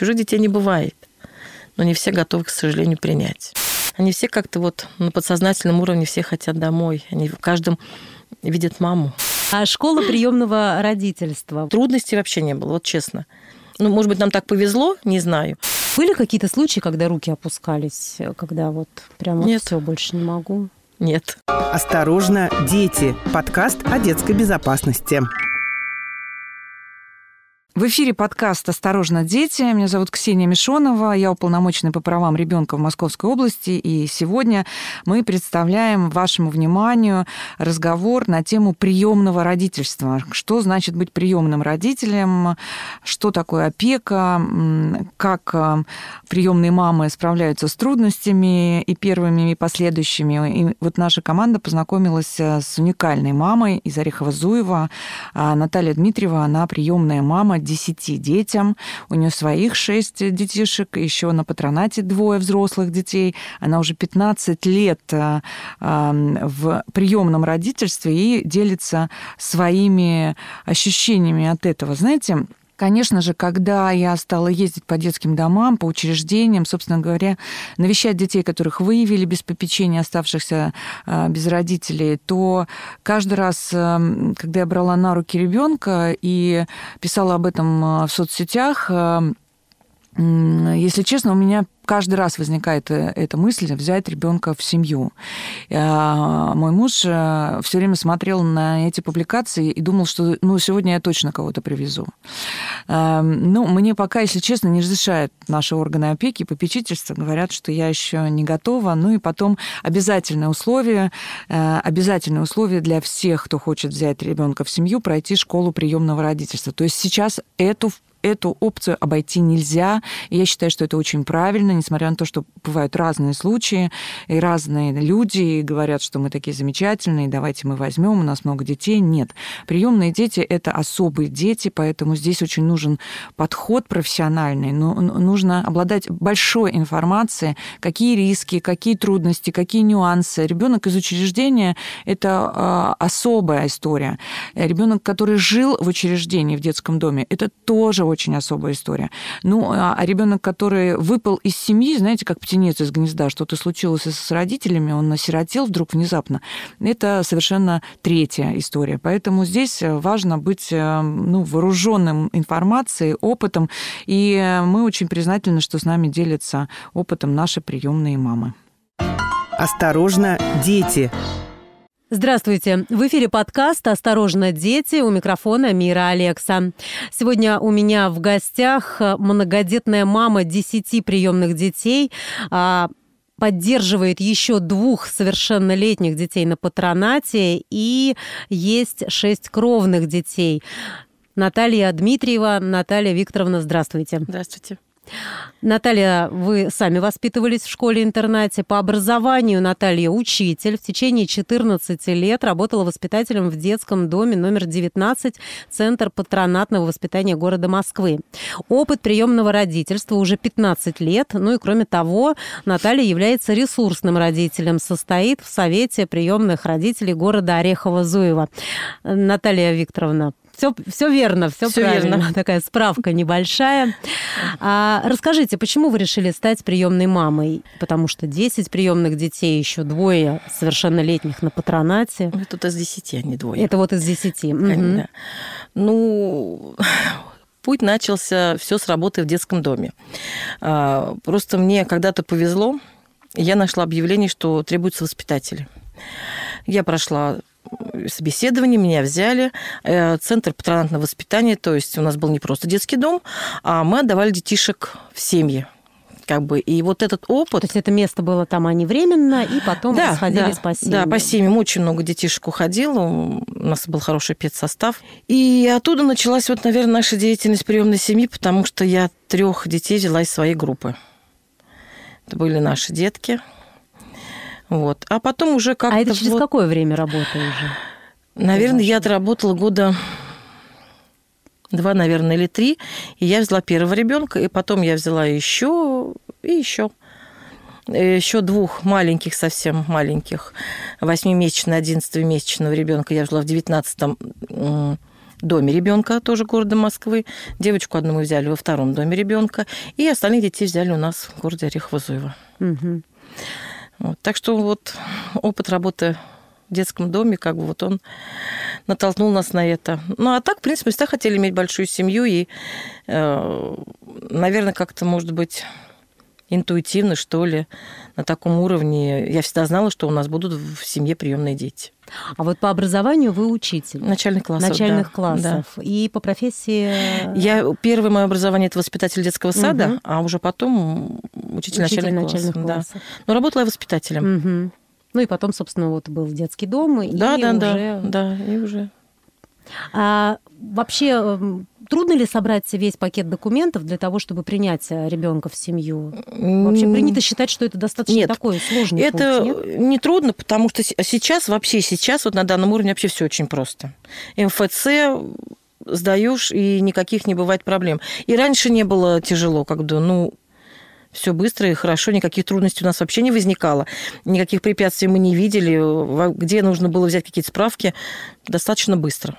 Чужих детей не бывает. Но не все готовы, к сожалению, принять. Они все как-то вот на подсознательном уровне все хотят домой. Они в каждом видят маму. А школа приемного родительства? Трудностей вообще не было, вот честно. Ну, может быть, нам так повезло, не знаю. Были какие-то случаи, когда руки опускались, когда вот прямо Нет. все больше не могу? Нет. Осторожно, дети. Подкаст о детской безопасности. В эфире подкаст «Осторожно, дети». Меня зовут Ксения Мишонова. Я уполномоченный по правам ребенка в Московской области. И сегодня мы представляем вашему вниманию разговор на тему приемного родительства. Что значит быть приемным родителем? Что такое опека? Как э, приемные мамы справляются с трудностями и первыми, и последующими? И вот наша команда познакомилась э, с уникальной мамой из Орехова-Зуева. А Наталья Дмитриева, она приемная мама 10 детям. У нее своих 6 детишек, еще на патронате двое взрослых детей. Она уже 15 лет э, в приемном родительстве и делится своими ощущениями от этого. Знаете, Конечно же, когда я стала ездить по детским домам, по учреждениям, собственно говоря, навещать детей, которых выявили без попечения, оставшихся э, без родителей, то каждый раз, э, когда я брала на руки ребенка и писала об этом э, в соцсетях, э, м, если честно, у меня каждый раз возникает э, эта мысль взять ребенка в семью. А, Мой муж все время смотрел на эти публикации и думал, что ну, сегодня я точно кого-то привезу. А, Ну, мне пока, если честно, не разрешают наши органы опеки и попечительства. Говорят, что я еще не готова. Ну и потом обязательное условие, э, обязательное условие для всех, кто хочет взять ребенка в семью, пройти школу приемного родительства. То есть сейчас эту эту опцию обойти нельзя. Я считаю, что это очень правильно, несмотря на то, что бывают разные случаи, и разные люди говорят, что мы такие замечательные, давайте мы возьмем, у нас много детей. Нет. Приемные дети – это особые дети, поэтому здесь очень нужен подход профессиональный. Но нужно обладать большой информацией, какие риски, какие трудности, какие нюансы. Ребенок из учреждения – это а, особая история. Ребенок, который жил в учреждении, в детском доме, это тоже очень особая история. Ну, а ребенок, который выпал из семьи, знаете, как птенец из гнезда, что-то случилось с родителями, он осиротел вдруг внезапно, это совершенно третья история. Поэтому здесь важно быть ну, вооруженным информацией, опытом, и мы очень признательны, что с нами делятся опытом наши приемные мамы. Осторожно, дети. Здравствуйте. В эфире подкаст «Осторожно, дети». У микрофона Мира Алекса. Сегодня у меня в гостях многодетная мама 10 приемных детей, а, поддерживает еще двух совершеннолетних детей на патронате и есть шесть кровных детей. Наталья Дмитриева. Наталья Викторовна, здравствуйте. Здравствуйте. Наталья, вы сами воспитывались в школе-интернате. По образованию Наталья учитель. В течение 14 лет работала воспитателем в детском доме номер 19, Центр патронатного воспитания города Москвы. Опыт приемного родительства уже 15 лет. Ну и кроме того, Наталья является ресурсным родителем. Состоит в Совете приемных родителей города Орехово-Зуево. Наталья Викторовна, все, все верно, все, Всё правильно. верно. Такая справка небольшая. А, расскажите, почему вы решили стать приемной мамой? Потому что 10 приемных детей, еще двое совершеннолетних на патронате. Ну, Тут из десяти, а не двое. Это вот из 10. Мгм. Да. Ну, путь начался все с работы в детском доме. А, Просто мне когда-то повезло, я нашла объявление, что требуются воспитатели. Я прошла собеседование, меня взяли. Э, Центр патронатного воспитания, то есть у нас был не просто детский дом, а мы отдавали детишек в семьи. Как бы. И вот этот опыт... То есть это место было там, а не временно, и потом Да, расходились да, по семьям. Да, по семьям очень много детишек уходило. У нас был хороший педсостав. И оттуда началась вот, наверное, наша деятельность приемной семьи, потому что я трех детей взяла из своей группы. Это были наши детки. Вот. А потом уже как-то... А это через вот, какое время работы уже? Наверное, я отработала года два, наверное, или три. И я взяла первого ребенка, и потом я взяла еще и еще. Еще двух маленьких, совсем маленьких, восьмимесячного, одиннадцатимесячного ребенка я взяла в девятнадцатом доме ребенка, тоже города Москвы. Девочку одну мы взяли во втором доме ребенка. И остальных детей взяли у нас в городе Орехово-Зуево. Мгм. Вот. Так что вот опыт работы в детском доме, как бы вот он натолкнул нас на это. Ну, а так, в принципе, мы всегда хотели иметь большую семью, и, э, наверное, как-то, может быть, интуитивно, что ли, на таком уровне. Я всегда знала, что у нас будут в семье приемные дети. А вот по образованию вы учитель. Начальных классов, начальных да, классов. И по профессии... да. Я, первое мое образование – это воспитатель детского сада, Мгм. а уже потом учитель, учитель начальных, начальных классов. Да. классов. Но работала я воспитателем. Мгм. Ну и потом, собственно, вот был детский дом, и Да, да, уже... да, да, и уже. А вообще эм, трудно ли собрать весь пакет документов для того, чтобы принять ребенка в семью? Вообще принято считать, что это достаточно Нет. такой сложный Это путь, нет? не трудно, потому что сейчас, вообще сейчас, вот на данном уровне вообще все очень просто. МФЦ сдаешь, и никаких не бывает проблем. И раньше не было тяжело, когда, ну, все быстро и хорошо, никаких трудностей у нас вообще не возникало, никаких препятствий мы не видели, где нужно было взять какие-то справки, достаточно быстро.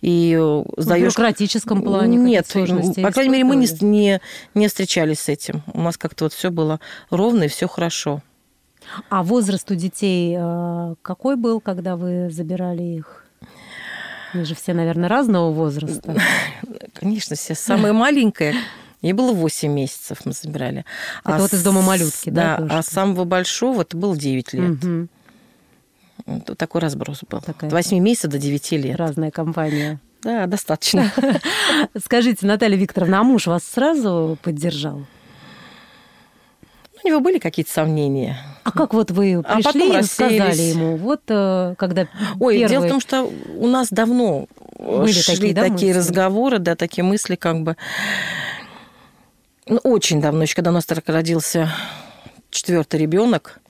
И э, В сдаешь бюрократическом плане Нет, сложности по крайней мере, мы не, не, не встречались с этим. У нас как-то вот все было ровно и все хорошо. А возраст у детей э, какой был, когда вы забирали их? Они же все, наверное, разного возраста. Конечно, все. Самая маленькая, ей было 8 месяцев мы забирали. Это вот из дома с- малютки, да, Да, тоже? а самого большого это было 9 лет. Мгм. Вот такой разброс был. Такая. От 8 месяцев до 9 лет. Разная компания. Да, достаточно. Скажите, Наталья Викторовна, а муж вас сразу поддержал? У него были какие-то сомнения. А как вот вы А потом пришли и сказали ему, вот э, когда Ой, первый... дело в том, что у нас давно Были шли такие, да, такие мысли? разговоры, да, такие мысли, как бы. Ну, очень давно, еще когда у нас только родился четвертый ребенок,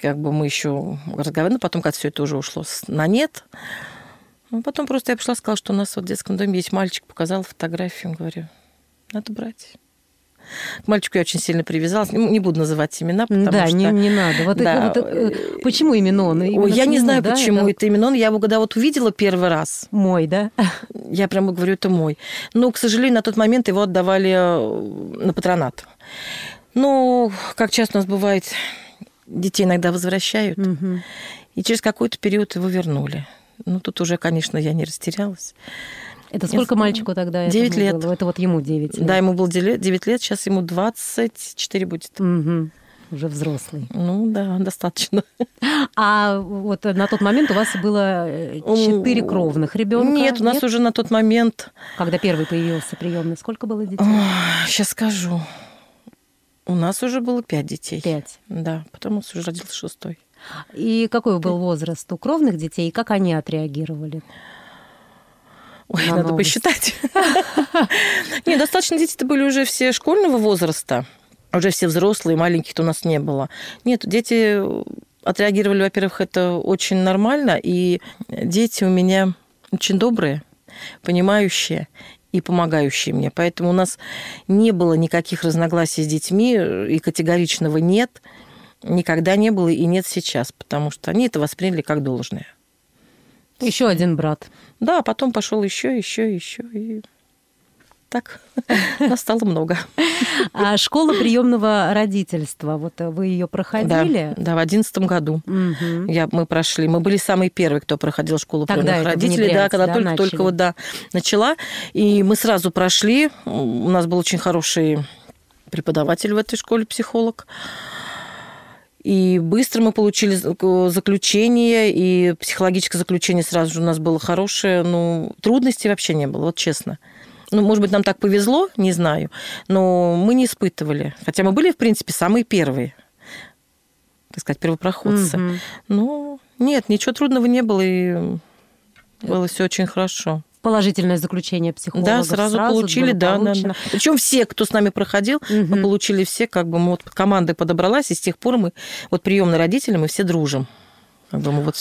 как бы мы еще разговаривали, но потом, как все это уже ушло на нет, ну, потом просто я пришла, сказала, что у нас вот в детском доме есть мальчик, показала фотографию, говорю, надо брать. К мальчику я очень сильно привязалась. Не буду называть имена, потому Да, что... не, не надо. Вот, Да. вот, э, почему именно он? Именно Ой, я не знаю, да, почему это это именно он. Я его когда вот увидела первый раз, Мой, да? я прямо говорю, это мой. Но, к сожалению, на тот момент его отдавали э, на патронат. Ну, как часто у нас бывает, детей иногда возвращают, Мгм. и через какой-то период его вернули. Ну, тут уже, конечно, я не растерялась. Это сколько мальчику тогда? Девять этому лет. было? Это вот ему 9 лет. Да, ему было 9 лет, сейчас ему 24 будет. Мгм. Уже взрослый. Ну, да, достаточно. А вот на тот момент у вас было э, четыре М, кровных ребенка. Нет, у нас уже на тот момент, Когда первый появился приемный, сколько было детей? сейчас скажу, у нас уже было 5 детей. Пять. Да, потом у нас уже родился шестой. И какой был возраст у кровных детей, и как они отреагировали? Ой, на надо новость. посчитать. Не, достаточно дети-то были уже все школьного возраста. Уже все взрослые, маленьких-то у нас не было. Нет, дети отреагировали, во-первых, это очень нормально, и дети у меня очень добрые, понимающие и помогающие мне. Поэтому у нас не было никаких разногласий с детьми, и категоричного нет, никогда не было и нет сейчас, потому что они это восприняли как должное. Еще один брат. Да, а потом пошел еще, еще, еще. И так нас стало много. А школа приемного родительства, вот э, вы ее Да, проходили? да, в одиннадцатом году. Мгм. Я, мы прошли, мы были самые первые, кто проходил школу Тогда приемных родителей, да, когда да, только-только начали? вот, да, начала. И мы сразу прошли. У нас был очень хороший преподаватель в этой школе, психолог. И быстро мы получили заключение, и психологическое заключение сразу же у нас было хорошее. Ну, трудностей вообще не было, вот честно. Ну, может быть, нам так повезло, не знаю, но мы не испытывали. Хотя мы были, в принципе, самые первые, так сказать, первопроходцы. Мгм. Ну, нет, ничего трудного не было, и было все очень хорошо. Положительное заключение психолога. Да, сразу, получили, да, да, да. Причем все, кто с нами проходил, мы Мгм. получили все, как бы мы вот команда подобралась, и с тех пор мы, вот приемные родители, мы все дружим. Как бы мы вот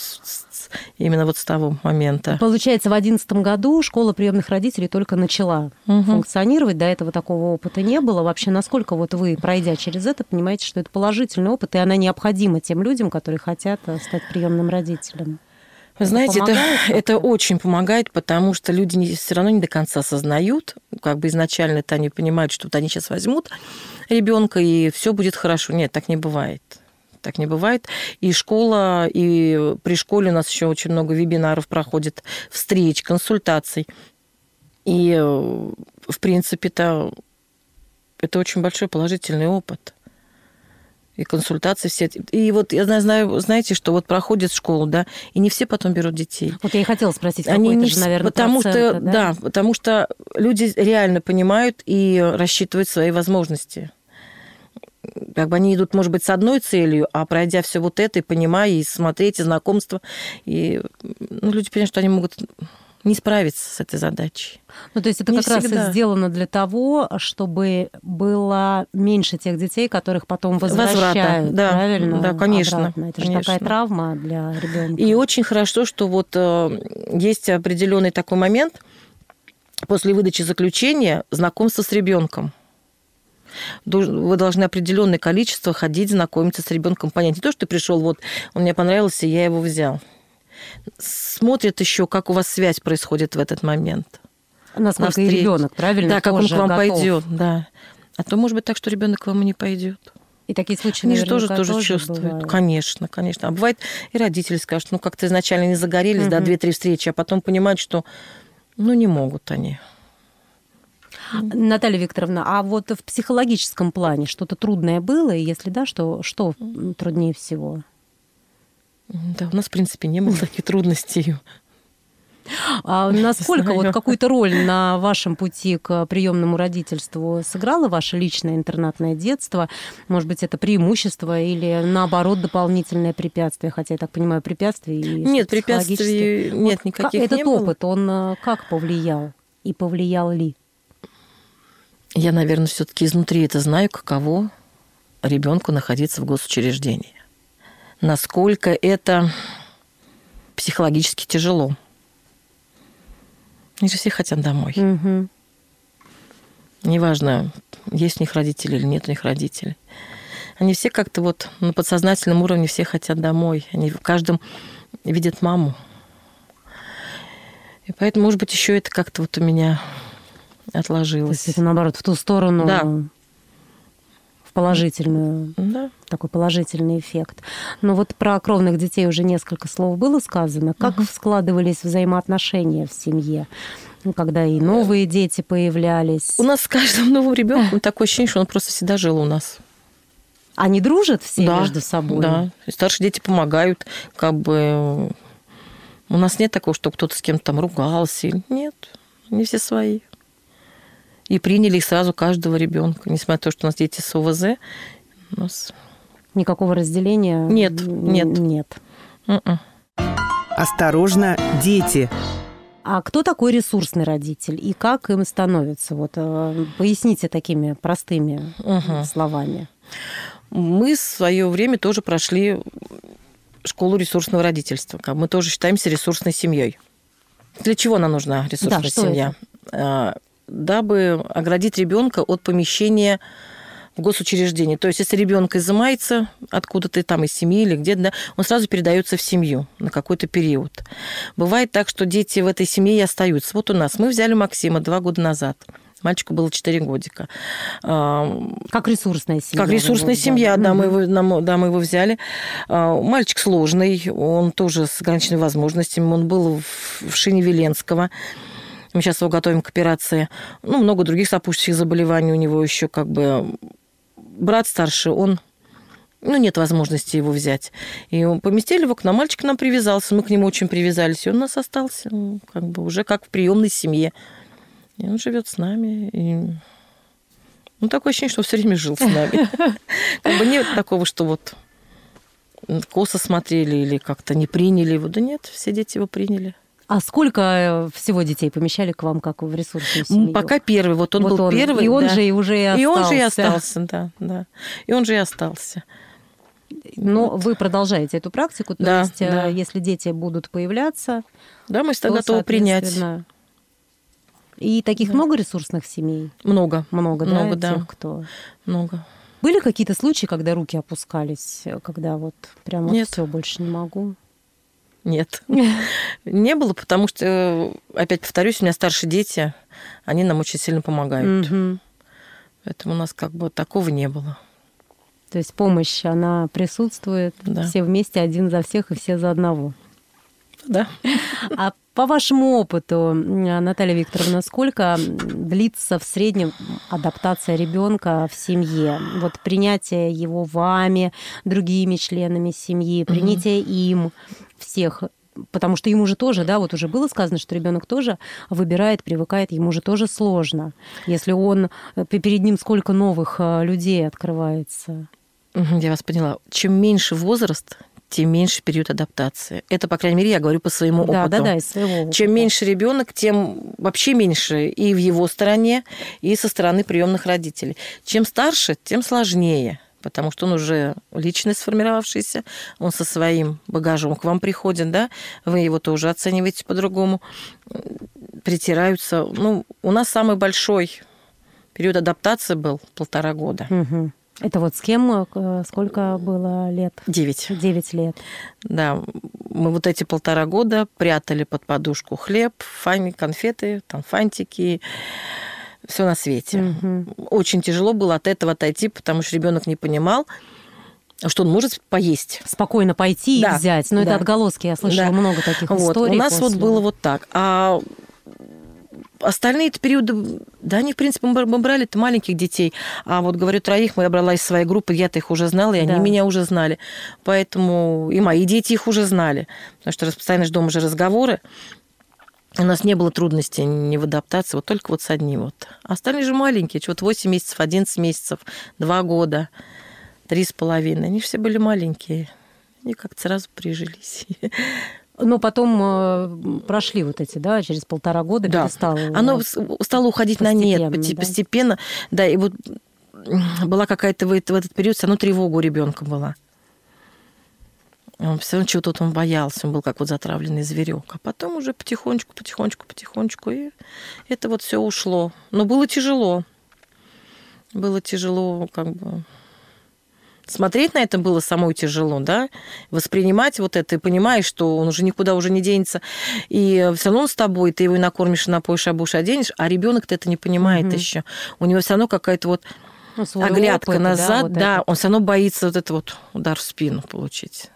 именно вот с того момента. Получается, в одиннадцатом году школа приемных родителей только начала Мгм. функционировать. До этого такого опыта не было. Вообще, насколько вот вы, пройдя через это, понимаете, что это положительный опыт, и она необходима тем людям, которые хотят э, стать приемным родителем? Вы знаете, это, это очень помогает, потому что люди не, все равно не до конца осознают, как бы изначально это они понимают, что вот они сейчас возьмут ребенка и все будет хорошо. Нет, так не бывает. Так не бывает. И школа, и при школе у нас еще очень много вебинаров проходит, встреч, консультаций. И, э, в принципе, это, это очень большой положительный опыт. И консультации все. И вот я знаю- знаете, что вот проходят школу, да, и не все потом берут детей. Вот я и хотела спросить, Они какой-то не же, наверное, потому процент, что да? потому что люди реально понимают и рассчитывают свои возможности. Как бы они идут, может быть, с одной целью, а пройдя все вот это и понимая, и смотреть, и знакомство, и ну, люди понимают, что они могут не справиться с этой задачей. Ну, то есть это Не как раз и всегда. сделано для того, чтобы было меньше тех детей, которых потом Возврата, возвращают, да. правильно? Да, конечно, обратно. Это же такая конечно. травма для ребенка. И очень хорошо, что вот э, есть определенный такой момент после выдачи заключения знакомство с ребенком. Вы должны определенное количество ходить, знакомиться с ребенком, понять. Не то, что ты пришел, вот он мне понравился, я его взял. Смотрят еще, как у вас связь происходит в этот момент. Насколько и ребенок, правильно? да, как он тоже к вам готов. пойдет, да. А то может быть так, что ребенок к вам и не пойдет. И такие случаи Они же тоже, наверняка тоже чувствуют. бывают. Конечно, конечно. А бывает и родители скажут, ну как-то изначально не загорелись, да, Мгм. две-три встречи, а потом понимают, что ну не могут они. Наталья Викторовна, а вот в психологическом плане что-то трудное было? И если да, что, что труднее всего? Да, у нас, в принципе, не было таких трудностей. А насколько вот какую-то роль на вашем пути к приемному родительству сыграло ваше личное интернатное детство? Может быть, это преимущество или наоборот дополнительное препятствие? Хотя я так понимаю, препятствий и Нет, препятствий нет никаких ка- Этот не было. опыт, он э, как повлиял и повлиял ли? Я, наверное, все-таки изнутри это знаю, каково ребенку находиться в госучреждении. Насколько это психологически тяжело. Они же все хотят домой. Мгм. Неважно, есть у них родители или нет у них родителей. Они все как-то вот на подсознательном уровне все хотят домой. Они в каждом видят маму. И поэтому, может быть, еще это как-то вот у меня То отложилось. есть это наоборот в ту сторону, Да. в положительную Да. такой положительный эффект. Но вот про кровных детей уже несколько слов было сказано. Как складывались взаимоотношения в семье? Когда и новые дети появлялись. У нас с каждым новым ребенком такое ощущение, что он просто всегда жил у нас. Они дружат все да, между собой? Да. И старшие дети помогают, как бы. У нас нет такого, что кто-то с кем-то там ругался. Нет, они все свои. И приняли их сразу каждого ребенка, несмотря на то, что у нас дети с ОВЗ. У нас... Никакого разделения? Нет, нет. Нет. м-м. Осторожно, дети. А кто такой ресурсный родитель и как им становится? Вот э, поясните такими простыми Мгм. словами. Мы в свое время тоже прошли школу ресурсного родительства. Мы тоже считаемся ресурсной семьей. Для чего нам нужна ресурсная Да, семья? А, Дабы оградить ребенка от помещения в госучреждение. То есть, если ребенок изымается откуда-то там из семьи или где-то, да, он сразу передается в семью на какой-то период. Бывает так, что дети в этой семье и остаются. Вот у нас мы взяли Максима два года назад. Мальчику было 4 годика. Как ресурсная семья? как ресурсная семья, да, мы его, нам- да, мы его взяли. А, Мальчик сложный, он тоже с ограниченными возможностями. Он был в, в шине Веленского. Мы сейчас его готовим к операции. Ну, много других сопутствующих заболеваний у него еще как бы. Брат старший, он ну, нет возможности его взять. И он- поместили его к нам, мальчик к нам привязался, мы к нему очень привязались, и он у нас остался, ну, как бы уже как в приемной семье. И он живет с нами. И... Ну, такое ощущение, что все время жил с нами. Как бы нет такого, что вот косо смотрели или как-то не приняли его. Да нет, все дети его приняли. А сколько э, всего детей помещали к вам, как в ресурсную семью? Пока первый, вот он Вот был первый. И он да. же и уже и остался. И он же и остался, да, да. И он же и остался. Но вы продолжаете эту практику, то Да, есть, э, да. если дети будут появляться, Да, мы всегда то, готовы принять. И таких много ресурсных семей? Много, Много, Много, да, да. тех, кто... много. Были какие-то случаи, когда руки опускались, э, когда вот прямо Нет. все больше не могу? Нет. Не было, потому что, опять повторюсь, у меня старшие дети, они нам очень сильно помогают. Поэтому у нас как бы такого не было. То есть помощь, она присутствует, Да. все вместе, один за всех и все за одного. Да. А по вашему опыту, Наталья Викторовна, сколько длится в среднем адаптация ребенка в семье? Вот принятие его вами, другими членами семьи, принятие им всех Потому что ему же тоже, да, вот уже было сказано, что ребенок тоже выбирает, привыкает, ему же тоже сложно. Если он э, перед ним сколько новых э, людей открывается. Я вас поняла. Чем меньше возраст, тем меньше период адаптации. Это, по крайней мере, я говорю по своему Да, опыту. да, да, из своего опыта. Чем меньше ребенок, тем вообще меньше и в его стороне, и со стороны приемных родителей. Чем старше, тем сложнее, потому что он уже личность сформировавшаяся, он со своим багажом к вам приходит, да, вы его тоже оцениваете по-другому, притираются. Ну, у нас самый большой период адаптации был полтора года. Мгм. Это вот с кем э, сколько было лет? Девять. Девять лет. Да, мы вот эти полтора года прятали под подушку хлеб, фани, конфеты, там фантики, все на свете. Мгм. Очень тяжело было от этого отойти, потому что ребенок не понимал, что он может поесть. Спокойно пойти Да, и взять. Но да. это отголоски. Я слышала Да. много таких Вот. историй. У нас вот после. было вот так. А остальные периоды, да, они, в принципе, мы брали-то маленьких детей. А вот, говорю, троих мы я брала из своей группы, я-то их уже знала, и они Да. меня уже знали. Поэтому и мои дети их уже знали. Потому что постоянно же дома же разговоры. У нас не было трудностей ни в адаптации, вот только вот с одним вот. А остальные же маленькие, вот 8 месяцев, 11 месяцев, 2 года, три с половиной. Они все были маленькие. Они как-то сразу прижились. Но потом э, прошли вот эти, да, через полтора года Да. перестало. Оно с- стало уходить на нет да. постепенно. Да, и вот была какая-то в этот, период все равно тревога у ребенка была. Он все равно чего-то он боялся, он был как вот затравленный зверек. А потом уже потихонечку, потихонечку, потихонечку, и это вот все ушло. Но было тяжело. Было тяжело, как бы смотреть на это было самой тяжело, да, воспринимать вот это и понимаешь, что он уже никуда уже не денется, и все равно он с тобой, ты его и накормишь, и напоишь, обуешь, оденешь, а ребенок-то это не понимает Мгм. еще. У него все равно какая-то вот Ну, оглядка опыт, да, назад, вот да, это. он все равно боится вот это вот удар в спину получить.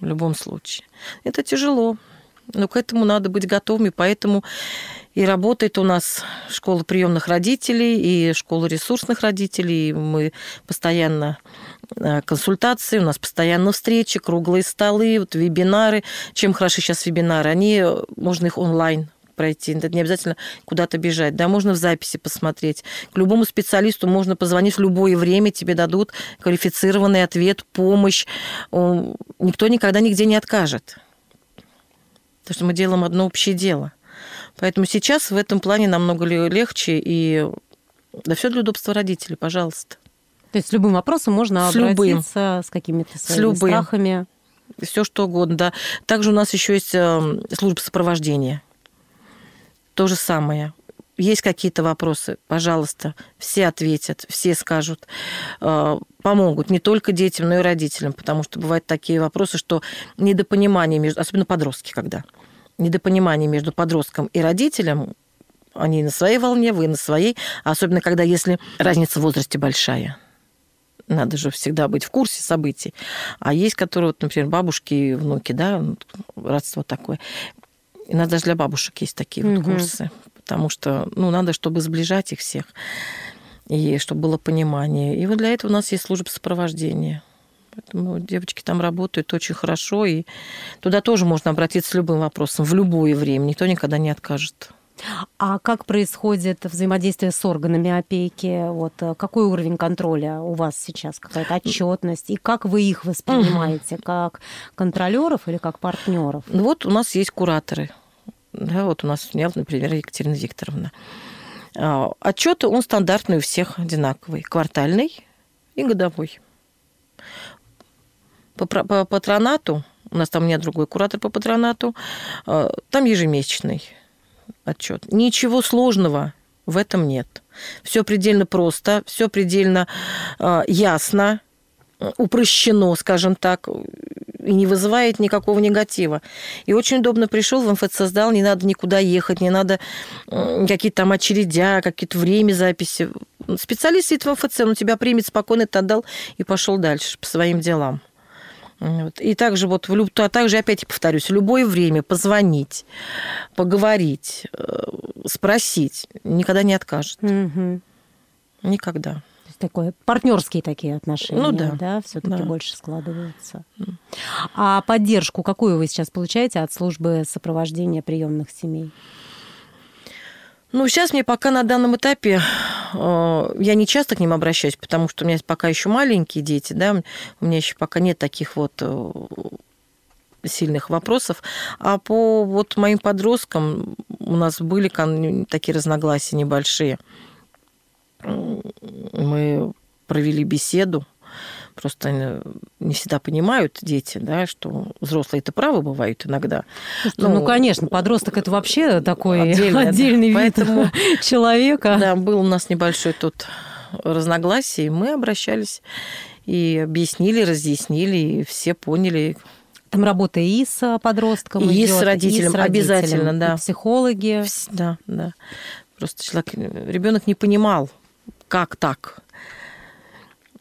В любом случае. Это тяжело. Но к этому надо быть готовыми, поэтому и работает у нас школа приемных родителей, и школа ресурсных родителей. Мы постоянно э, консультации, у нас постоянно встречи, круглые столы, вот вебинары. Чем хороши сейчас вебинары? Они, э, можно их онлайн пройти. Это не обязательно куда-то бежать. Да, можно в записи посмотреть. К любому специалисту можно позвонить в любое время, тебе дадут квалифицированный ответ, помощь. Никто никогда нигде не откажет. Потому что мы делаем одно общее дело. Поэтому сейчас в этом плане намного ле- легче и да все для удобства родителей, пожалуйста. То есть с любым вопросом можно С любым. обратиться с какими-то своими любым. страхами. Все что угодно, да. Также у нас еще есть э, служба сопровождения. То же самое. Есть какие-то вопросы, пожалуйста, все ответят, все скажут, э, помогут не только детям, но и родителям, потому что бывают такие вопросы, что недопонимание между, особенно подростки, когда недопонимание между подростком и родителем, они на своей волне, вы на своей, особенно когда если разница в возрасте большая. Надо же всегда быть в курсе событий. А есть, которые, вот, например, бабушки и внуки, да, ну, родство такое. И нас даже для бабушек есть такие вот Мгм. курсы. Потому что, ну, надо, чтобы сближать их всех. И чтобы было понимание. И вот для этого у нас есть служба сопровождения. Поэтому девочки там работают очень хорошо. И туда тоже можно обратиться с любым вопросом в любое время. Никто никогда не откажет. А как происходит взаимодействие с органами опеки? Вот э, какой уровень контроля у вас сейчас? Какая-то отчетность? И как вы их воспринимаете? Как контролеров или как партнеров? Ну вот у нас есть кураторы. Да, вот у нас, меня, например, Екатерина Викторовна. А, Отчеты, он стандартный у всех одинаковый. Квартальный и годовой. По, по патронату, у нас там нет другой куратор по патронату, а, там ежемесячный отчет. Ничего сложного в этом нет. Все предельно просто, все предельно а, ясно, упрощено, скажем так. и не вызывает никакого негатива. И очень удобно пришел в МФЦ сдал, не надо никуда ехать, не надо какие-то там очередя, какие-то время записи. Специалист сидит в МФЦ, он тебя примет спокойно, ты отдал и пошел дальше по своим делам. Вот. И также вот, а также опять повторюсь, в любое время позвонить, поговорить, э, спросить, никогда не откажет. Угу. Никогда такое партнерские такие отношения, ну, да, да все-таки да. больше складываются. А поддержку какую вы сейчас получаете от службы сопровождения приемных семей? Ну, сейчас мне пока на данном этапе э, я не часто к ним обращаюсь, потому что у меня пока еще маленькие дети, да, у меня еще пока нет таких вот э, сильных вопросов. А по вот моим подросткам у нас были такие разногласия небольшие мы провели беседу. Просто не всегда понимают дети, да, что взрослые это правы бывают иногда. Ну, ну, конечно, подросток это вообще такой отдельный, отдельный вид Поэтому, человека. Да, был у нас небольшой тут разногласие, и мы обращались и объяснили, разъяснили, и все поняли, там работа и с подростком, и, идет, с, родителем, и с родителем, обязательно, да. И психологи. Да, да. Просто человек, ребенок не понимал, как так?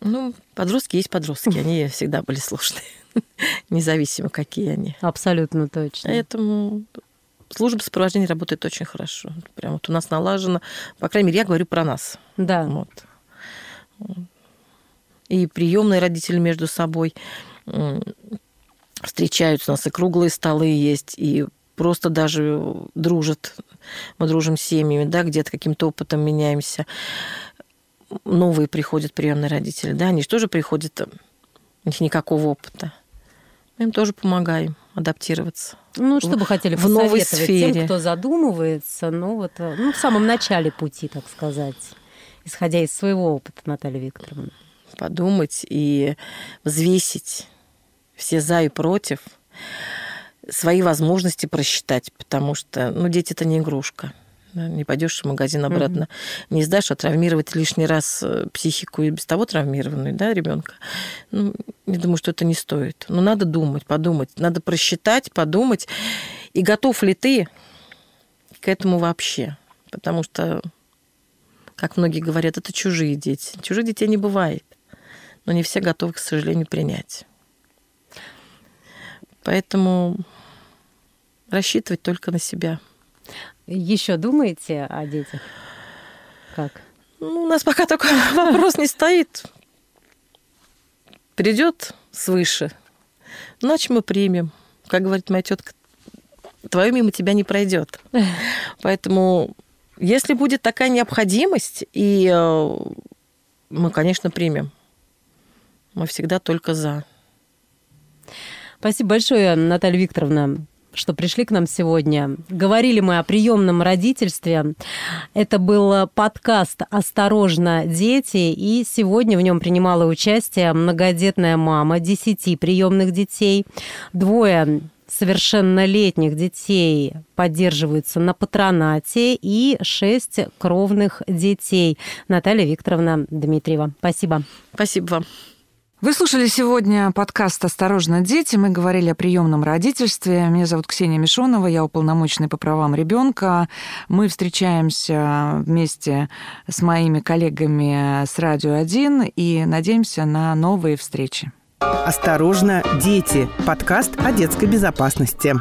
Ну, подростки есть подростки, они всегда были сложные, независимо какие они. Абсолютно точно. Поэтому служба сопровождения работает очень хорошо. Прям вот у нас налажено, по крайней мере, я говорю про нас. Да. Вот. И приемные родители между собой встречаются, у нас и круглые столы есть, и просто даже дружат. Мы дружим с семьями, да, где-то каким-то опытом меняемся новые приходят приемные родители, да, они же тоже приходят, э, у них никакого опыта. Мы им тоже помогаем адаптироваться. Ну, что бы хотели в новой сфере. тем, кто задумывается, ну, вот, э, ну, в самом начале пути, так сказать, исходя из своего опыта, Наталья Викторовна? Подумать и взвесить все за и против, свои возможности просчитать, потому что, ну, дети это не игрушка. Не пойдешь в магазин обратно, mm-hmm. не сдашь, а травмировать лишний раз э, психику и без того травмированную, да, ребенка. Ну, я думаю, что это не стоит. Но надо думать, подумать, надо просчитать, подумать. И готов ли ты к этому вообще? Потому что, как многие говорят, это чужие дети. Чужих детей не бывает. Но не все готовы, к сожалению, принять. Поэтому рассчитывать только на себя. Еще думаете о детях? Как? Ну, у нас пока такой вопрос не стоит. Придет свыше, значит, мы примем. Как говорит моя тетка, твое мимо тебя не пройдет. Поэтому, если будет такая необходимость, и э, мы, конечно, примем. Мы всегда только за. Спасибо большое, Наталья Викторовна что пришли к нам сегодня. Говорили мы о приемном родительстве. Это был подкаст «Осторожно, дети», и сегодня в нем принимала участие многодетная мама десяти приемных детей, двое совершеннолетних детей поддерживаются на патронате и шесть кровных детей. Наталья Викторовна Дмитриева. Спасибо. Спасибо вам. Вы слушали сегодня подкаст «Осторожно, дети». Мы говорили о приемном родительстве. Меня зовут Ксения Мишонова, я уполномоченный по правам ребенка. Мы встречаемся вместе с моими коллегами с «Радио 1» и надеемся на новые встречи. «Осторожно, дети» – подкаст о детской безопасности.